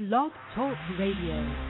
Blog Talk Radio.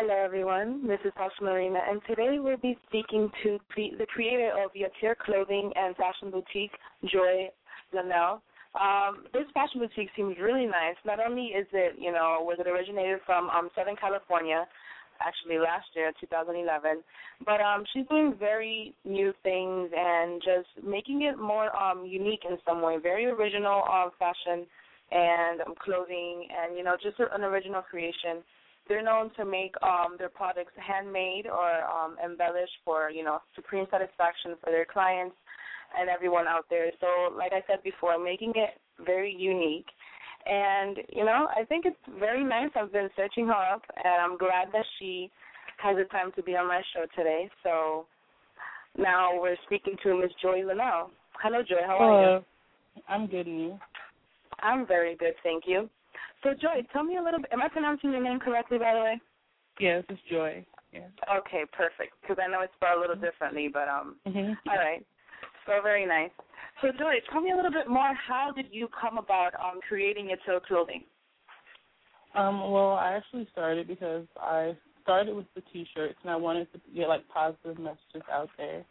Hello, everyone. This is Sasha Marina, and today we'll be speaking to the, creator of Yatir Clothing and Fashion Boutique, Joi Lanell. Um, this fashion boutique seems really nice. Not only is it, you know, was it originated from um, Southern California, actually last year, 2011, but um, she's doing very new things and just making it more um, unique in some way. Very original um, fashion and um, clothing, and you know, just an original creation. They're known to make um, their products handmade or um, embellished for you know supreme satisfaction for their clients and everyone out there. So, like I said before, making it very unique. And you know, I think it's very nice. I've been searching her up, and I'm glad that she has the time to be on my show today. So now we're speaking to Miss Joi Lanell. Hello, Joi. How are Hello. you? I'm good, and you? I'm very good, thank you. So, Joi, tell me a little bit. Am I pronouncing your name correctly, by the way? Yes, it's Joi. Yes. Okay, perfect. Because I know it's spelled a little differently, but um, Mhm. all right. So very nice. So, Joi, tell me a little bit more. How did you come about um creating Yatir clothing? Um, well, I actually started because I started with the T-shirts, and I wanted to get like positive messages out there.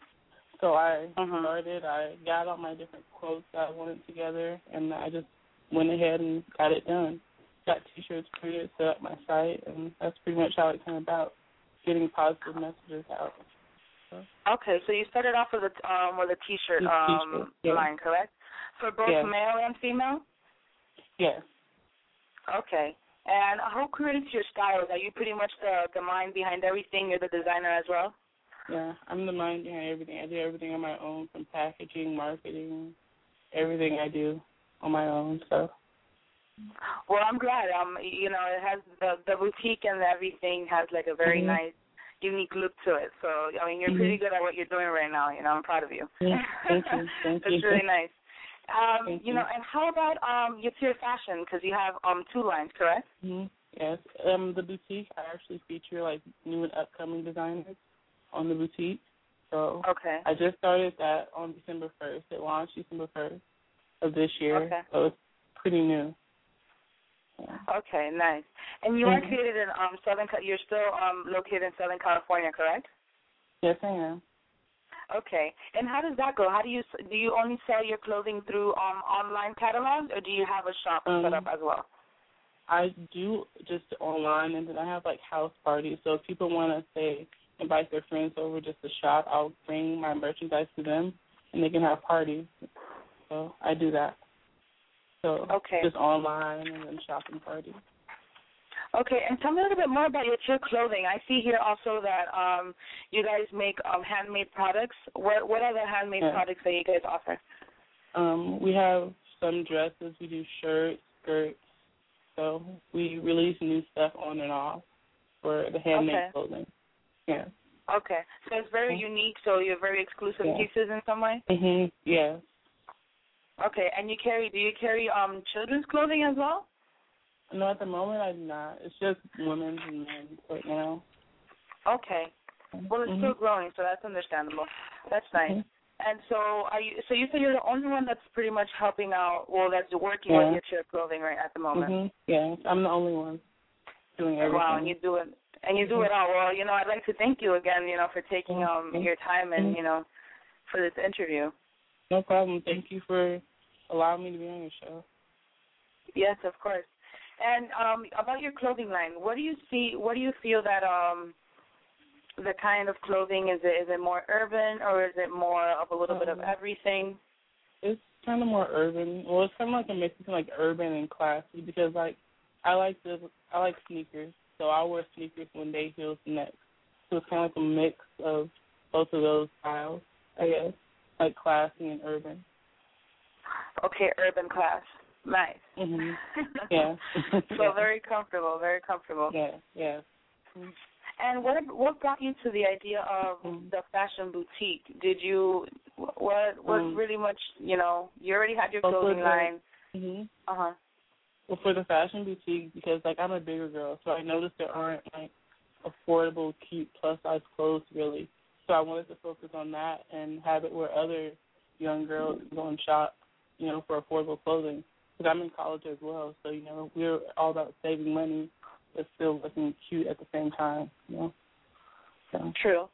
So I Mhm. started. I got all my different quotes that I wanted together, and I just went ahead and got it done. Got T-shirts printed, set up my site, and that's pretty much how it came about, getting positive messages out. Okay, so you started off with a um with a t-shirt um t-shirt, yeah. line, correct? For both Yes. male and female. Yes. Okay. And who creates your styles? Are you pretty much the the mind behind everything? You're the designer as well. Yeah, I'm the mind behind everything. I do everything on my own, from packaging, marketing, everything I do on my own. So Well, I'm glad. Um, you know, it has the the boutique and everything has like a very Mhm. nice, unique look to it. So I mean, you're pretty Mhm. good at what you're doing right now. You know, I'm proud of you. Yeah, thank you, thank It's you. really nice. Um, Thank you know, you. and how about um Yatir fashion? Because you have um two lines, correct? hmm Yes. Um, the boutique, I actually feature like new and upcoming designers on the boutique. So Okay. I just started that on December 1st. It launched December 1st of this year. Okay. So it's pretty new. Yeah. Okay, nice. And you are Mhm. created in um Southern. You're still um located in Southern California, correct? Yes, I am. Okay. And how does that go? How do you do? You only sell your clothing through um online catalogs, or do you have a shop set Um, up as well? I do just online, and then I have like house parties. So if people want to say invite their friends over just to shop, I'll bring my merchandise to them, and they can have parties. So I do that. So Okay. just online and then shopping parties. Okay, and tell me a little bit more about your your clothing. I see here also that um you guys make um handmade products. What what are the handmade Yeah. products that you guys offer? Um, we have some dresses. We do shirts, skirts. So we release new stuff on and off for the handmade Okay. clothing. Yeah. Okay, so it's very Mhm. unique. So you're very exclusive Yeah. pieces in some way. Mhm. Yeah. Okay, and you carry? Do you carry um children's clothing as well? No, at the moment I do not. It's just women's and men's right now. Okay. Well, it's Mhm. still growing, so that's understandable. That's nice. Mhm. And so, are you? So you say you're the only one that's pretty much helping out. Well, that's working Yeah. with Yatir clothing right at the moment. Mhm. Yeah, I'm the only one doing everything. Wow, and you do it, and you do it all. Well, you know, I'd like to thank you again. You know, for taking um Mhm. your time and Mhm. you know, for this interview. No problem. Thank you for allowing me to be on your show. Yes, of course. And um about your clothing line, what do you see? What do you feel that um the kind of clothing is it? Is it more urban or is it more of a little bit of Um, everything? It's kind of more urban. Well, it's kind of like a mix between like urban and classy because like I like the I like sneakers, so I wear sneakers when day heels next. So it's kind of like a mix of both of those styles, I guess, like classy and urban. Okay, urban class. Nice. Mhm. Yeah. so Yeah. very comfortable, very comfortable. Yeah. Yeah. And what what brought you to the idea of Mm. the fashion boutique? Did you what was Um, really much you know you already had your clothing line. Mhm. Uh huh. Well, for the fashion boutique, because like I'm a bigger girl, so I noticed there aren't like affordable, cute plus size clothes really. So I wanted to focus on that and have it where other young girls can go and shop, you know, for affordable clothing. Because I'm in college as well, so you know we're all about saving money, but still looking cute at the same time, you know. So. True.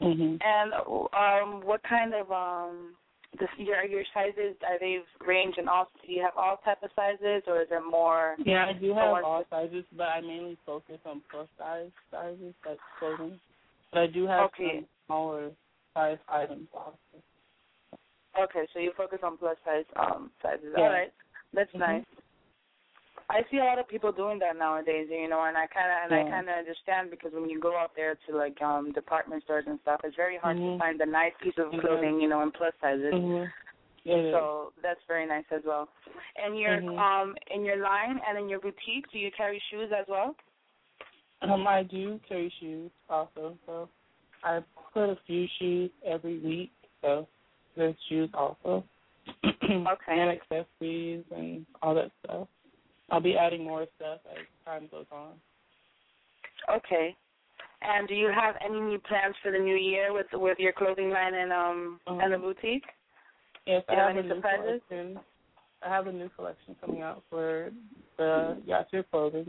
Mhm. And um, what kind of um, the, your your sizes are they range in all? Do you have all type of sizes, or is it more? Yeah, I do have all sizes, but I mainly focus on plus size sizes, like clothing. But I do have Okay. some smaller size items also. Okay, so you focus on plus size um sizes. Yeah. All right, that's Mhm. nice. I see a lot of people doing that nowadays, you know, and I kind of and I kind of understand because when you go out there to like um department stores and stuff, it's very hard to Mhm. find a nice piece of Mhm. clothing, you know, in plus sizes. Mhm. Yeah. So that's very nice as well. And your Mhm. um in your line and in your boutique, do you carry shoes as well? Um, I do carry shoes also, so I put a few shoes every week. So there's shoes also, Okay. and accessories and all that stuff. I'll be adding more stuff as time goes on. Okay. And do you have any new plans for the new year with with your clothing line and um Um, and the boutique? Yes, Do I you have have a any new surprises? collection. I have a new collection coming out for the Yatir clothing,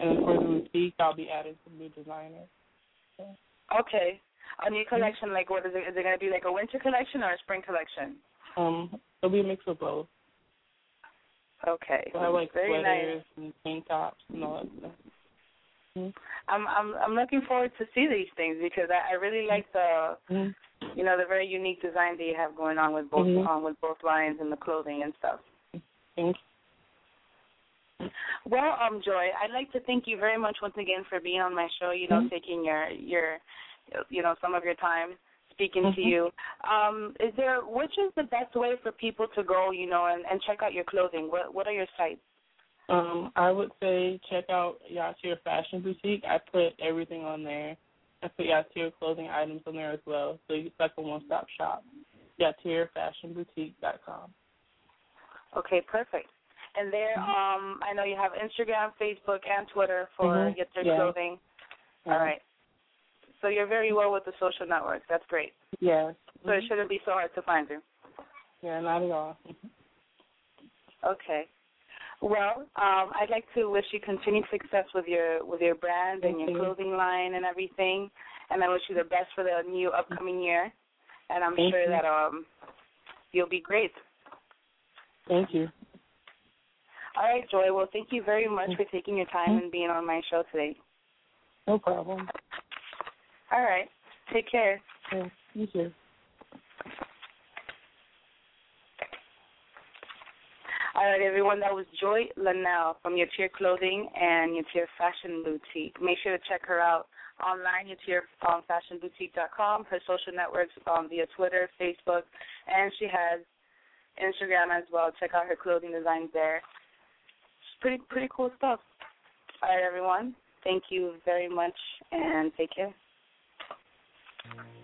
and for the boutique, I'll be adding some new designers. Okay. A new collection, like what is it? Is it going to be like a winter collection or a spring collection? Um, it'll be a mix of both. Okay. We'll have like Very nice. sweaters and tank tops and all that stuff. Mm-hmm. I'm I'm I'm looking forward to see these things because I, I really like the Mm-hmm. you know the very unique design that you have going on with both Mhm. um, with both lines and the clothing and stuff. Thank Well, um, Joi, I'd like to thank you very much once again for being on my show. You know, Mhm. taking your your you know some of your time speaking to Mhm. you. Um, is there which is the best way for people to go, you know, and, and check out your clothing? What what are your sites? Um, I would say check out Yatir Fashion Boutique. I put everything on there. I put Yatir clothing items on there as well, so it's like a one-stop shop. YatirFashionBoutique.com. Okay, perfect. And there, um, I know you have Instagram, Facebook, and Twitter for Mhm. Get Their Yeah. Clothing. All right. So you're very well with the social networks. That's great. Yes. So it shouldn't be so hard to find you. Yeah, not at all. Okay. Well, um, I'd like to wish you continued success with your with your brand and Thank your you. clothing line and everything. And I wish you the best for the new upcoming year. And I'm Thank sure you. that um you'll be great. Thank you. All right, Joi. Well, thank you very much for taking your time and being on my show today. No problem. All right. Take care. Yeah, you too. All right, everyone. That was Joi Lanell from Your Tier Clothing and Yatir Fashion Boutique. Make sure to check her out online, yatirfashionboutique.com. Her social networks um, via Twitter, Facebook, and she has Instagram as well. Check out her clothing designs there. It's pretty pretty cool stuff. All right, everyone. Thank you very much, and take care. Mm.